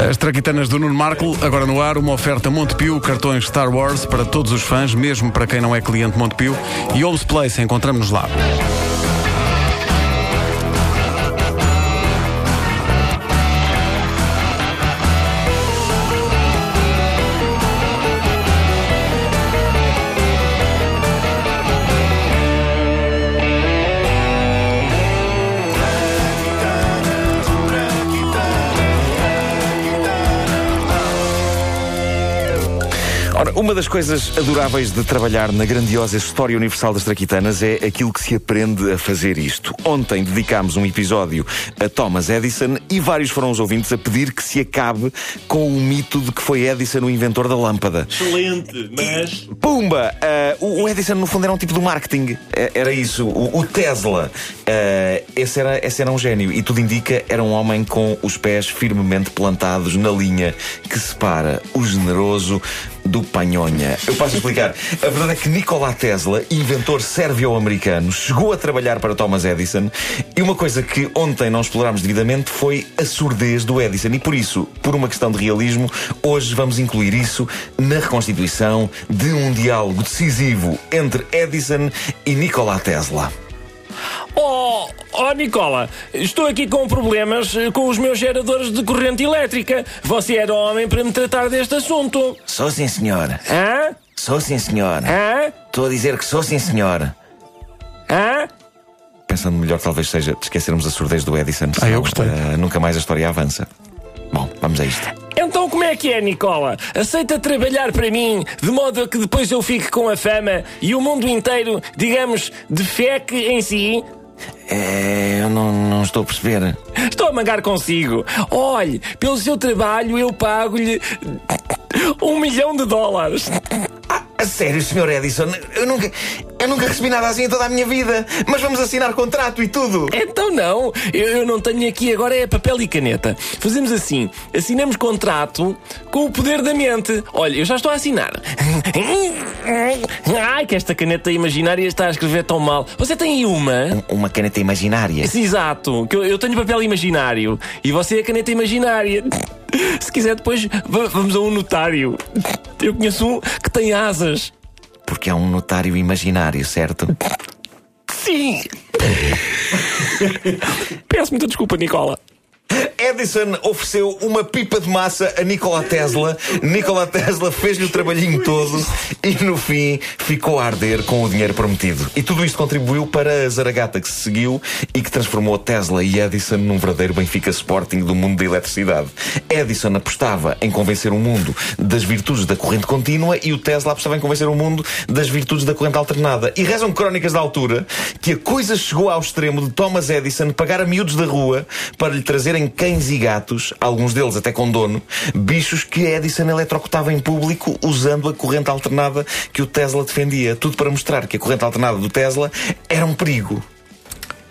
As traquitanas do Nuno Marco, agora no ar, uma oferta Montepio, cartões Star Wars para todos os fãs, mesmo para quem não é cliente Montepio. E Homes Place, encontramos-nos lá. on uma das coisas adoráveis de trabalhar na grandiosa história universal das traquitanas é aquilo que se aprende a fazer isto. Ontem dedicámos um episódio a Thomas Edison e vários foram os ouvintes a pedir que se acabe com o mito de que foi Edison o inventor da lâmpada. Excelente, mas. Pumba! Uh, o Edison, no fundo, era um tipo de marketing. Eh, Era isso. O, o Tesla, uh, esse, era, esse era um gênio. E tudo indica, era um homem com os pés firmemente plantados na linha que separa o generoso do Eu passo a explicar. A verdade é que Nikola Tesla, inventor sérvio-americano, chegou a trabalhar para Thomas Edison e uma coisa que ontem não explorámos devidamente foi a surdez do Edison. E por isso, por uma questão de realismo, hoje vamos incluir isso na reconstituição de um diálogo decisivo entre Edison e Nikola Tesla. Oh, oh, Nicola, estou aqui com problemas eh, com os meus geradores de corrente elétrica. Você era homem para me tratar deste assunto. Sou sim, senhora. Hã? Sou sim, senhora. Hã? Estou a dizer que sou sim, senhora. Hã? Pensando melhor, talvez seja de esquecermos a surdez do Edison. Ah, eu gostei. eh, nunca mais a história avança. Bom, vamos a isto. Então como é que é, Nicola? Aceita trabalhar para mim de modo a que depois eu fique com a fama e o mundo inteiro, digamos, defeque em si? É, eu não, não estou a perceber. Estou a mangar consigo. Olhe, pelo seu trabalho eu pago-lhe um milhão de dólares. A sério, Sr. Edison, eu nunca, eu nunca recebi nada assim em toda a minha vida. Mas vamos assinar contrato e tudo. Então não, eu, eu não tenho aqui agora é papel e caneta. Fazemos assim, assinamos contrato com o poder da mente. Olha, eu já estou a assinar. Ai, que esta caneta imaginária está a escrever tão mal. Você tem aí uma? Uma caneta imaginária. Sim, exato, que eu, eu tenho papel imaginário e você é a caneta imaginária. Se quiser depois va- vamos a um notário. Eu conheço um que tem asas. Porque é um notário imaginário, certo? Sim. Peço muita desculpa, Nicola. Edison ofereceu uma pipa de massa a Nikola Tesla. Nikola Tesla fez-lhe o trabalhinho todo e no fim ficou a arder com o dinheiro prometido. E tudo isto contribuiu para a zaragata que se seguiu e que transformou Tesla e Edison num verdadeiro Benfica Sporting do mundo da eletricidade. Edison apostava em convencer o mundo das virtudes da corrente contínua e o Tesla apostava em convencer o mundo das virtudes da corrente alternada. E rezam crónicas da altura que a coisa chegou ao extremo de Thomas Edison pagar a miúdos da rua para lhe trazerem cães e gatos, alguns deles até com dono, bichos que Edison eletrocutava em público usando a corrente alternada que o Tesla defendia. Tudo para mostrar que a corrente alternada do Tesla era um perigo.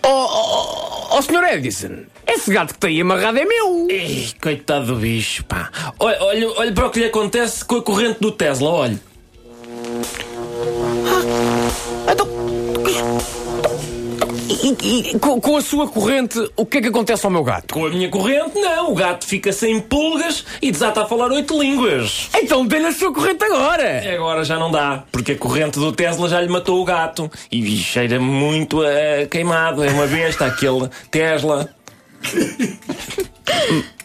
Oh, oh, oh, Sr. Edison, esse gato que está aí amarrado é meu. Ei, coitado do bicho, pá. Olha, olha, olha para o que lhe acontece com a corrente do Tesla, olha. E, e com, com a sua corrente, o que é que acontece ao meu gato? Com a minha corrente, não. O gato fica sem pulgas e desata a falar oito línguas. Então dê-lhe a sua corrente agora. Agora já não dá, porque a corrente do Tesla já lhe matou o gato. E cheira muito a queimado. É uma besta aquele Tesla.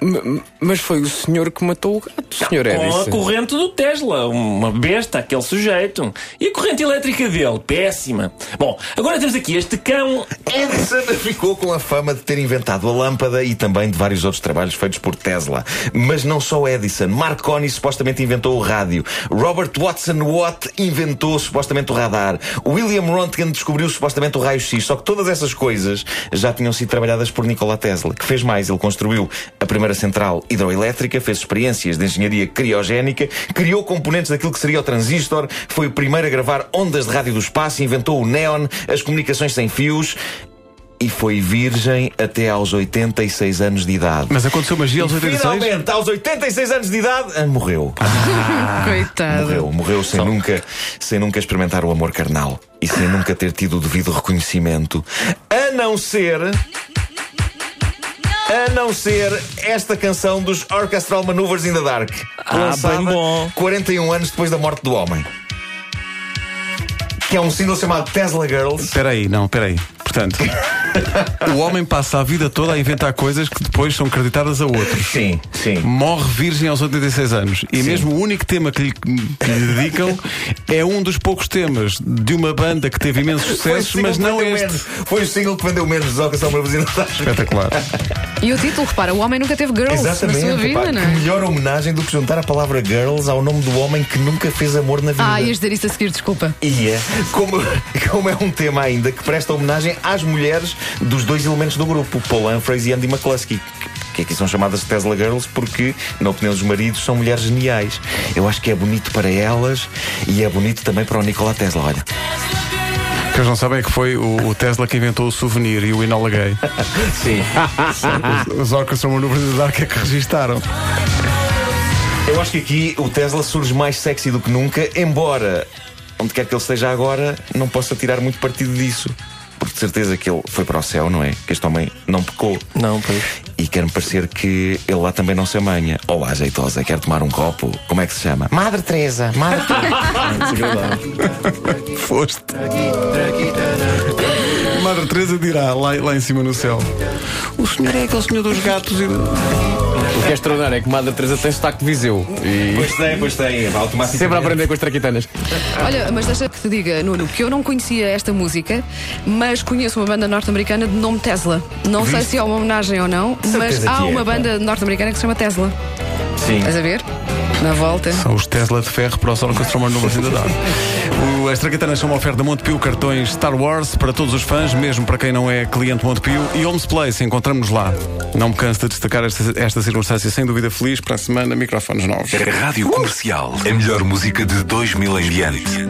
M- mas foi o senhor que matou o gato, Sr. Com a Edison. corrente do Tesla, uma besta, aquele sujeito. E a corrente elétrica dele, péssima. Bom, agora temos aqui este cão. Edison ficou com a fama de ter inventado a lâmpada e também de vários outros trabalhos feitos por Tesla. Mas não só Edison. Marconi supostamente inventou o rádio. Robert Watson Watt inventou supostamente o radar. William Röntgen descobriu supostamente o raio-x. Só que todas essas coisas já tinham sido trabalhadas por Nikola Tesla. Que fez mais? Ele construiu a primeira central hidroelétrica, fez experiências de engenharia criogénica, criou componentes daquilo que seria o transistor, foi o primeiro a gravar ondas de rádio do espaço, inventou o neon, as comunicações sem fios e foi virgem até aos 86 anos de idade. Mas aconteceu magia aos E 86? finalmente, aos 86 anos de idade, ah, morreu. Coitado. Morreu, morreu sem nunca, sem nunca experimentar o amor carnal e sem nunca ter tido o devido reconhecimento, a não ser A não ser esta canção dos Orchestral Maneuvers in the Dark. Ah, lançada bem bom. 41 anos depois da morte do homem. Que é um single chamado Tesla Girls. Espera aí, não, espera aí. Portanto, o homem passa a vida toda a inventar coisas que depois são creditadas a outros. Sim, sim. Morre virgem aos 86 anos. E mesmo o único tema que lhe, que lhe dedicam é um dos poucos temas de uma banda que teve imensos Foi o sucessos, single mas que não vendeu este. menos. Foi o single que vendeu menos dos Orchestral Maneuvers in the Dark. Espetacular. E o título, repara, o homem nunca teve girls Exatamente. na sua vida, pá, não que é? melhor homenagem do que juntar a palavra girls ao nome do homem que nunca fez amor na vida. Ah, ias dizer isso a seguir, desculpa. E é, como, como é um tema ainda que presta homenagem às mulheres dos dois elementos do grupo, Paul Humphreys e Andy McCluskey. Que aqui são chamadas Tesla Girls porque, na opinião dos maridos, são mulheres geniais. Eu acho que é bonito para elas e é bonito também para o Nikola Tesla. Olha, que eles não sabem é que foi o, o Tesla que inventou o souvenir e o Enola Gay. sim. Os, os Orchestra Maneuvers the Dark é que registaram. Eu acho que aqui o Tesla surge mais sexy do que nunca, embora onde quer que ele esteja agora não possa tirar muito partido disso. De certeza que ele foi para o céu, não é? Que este homem não pecou. Não, pois. E quer-me parecer que ele lá também não se amanha. Olá, jeitosa, quer tomar um copo? Como é que se chama? Madre Teresa. Madre Foste. Madre Teresa dirá lá, lá em cima no céu. O senhor é aquele senhor dos gatos e. O que é extraordinário é que Madre Teresa tem sotaque de Viseu. E Pois tem, pois tem. Automaticamente. sempre a aprender com as traquitanas. Olha, mas deixa que te diga, Nuno, que eu não conhecia esta música, mas conheço uma banda norte-americana de nome Tesla. Não sei Viste? se é uma homenagem ou não, mas há é, uma banda norte-americana que se chama Tesla. Sim. Estás a ver? Na volta. São os Tesla de ferro para o Orchestra Maneuvers in the Dark. O Extra são uma oferta Montepio, cartões Star Wars para todos os fãs, mesmo para quem não é cliente Montepio. E Homes Place, encontramos lá. Não me canso de destacar esta, esta circunstância sem dúvida feliz para a semana, microfones novos. Rádio Comercial. A melhor música de 2000 em diante.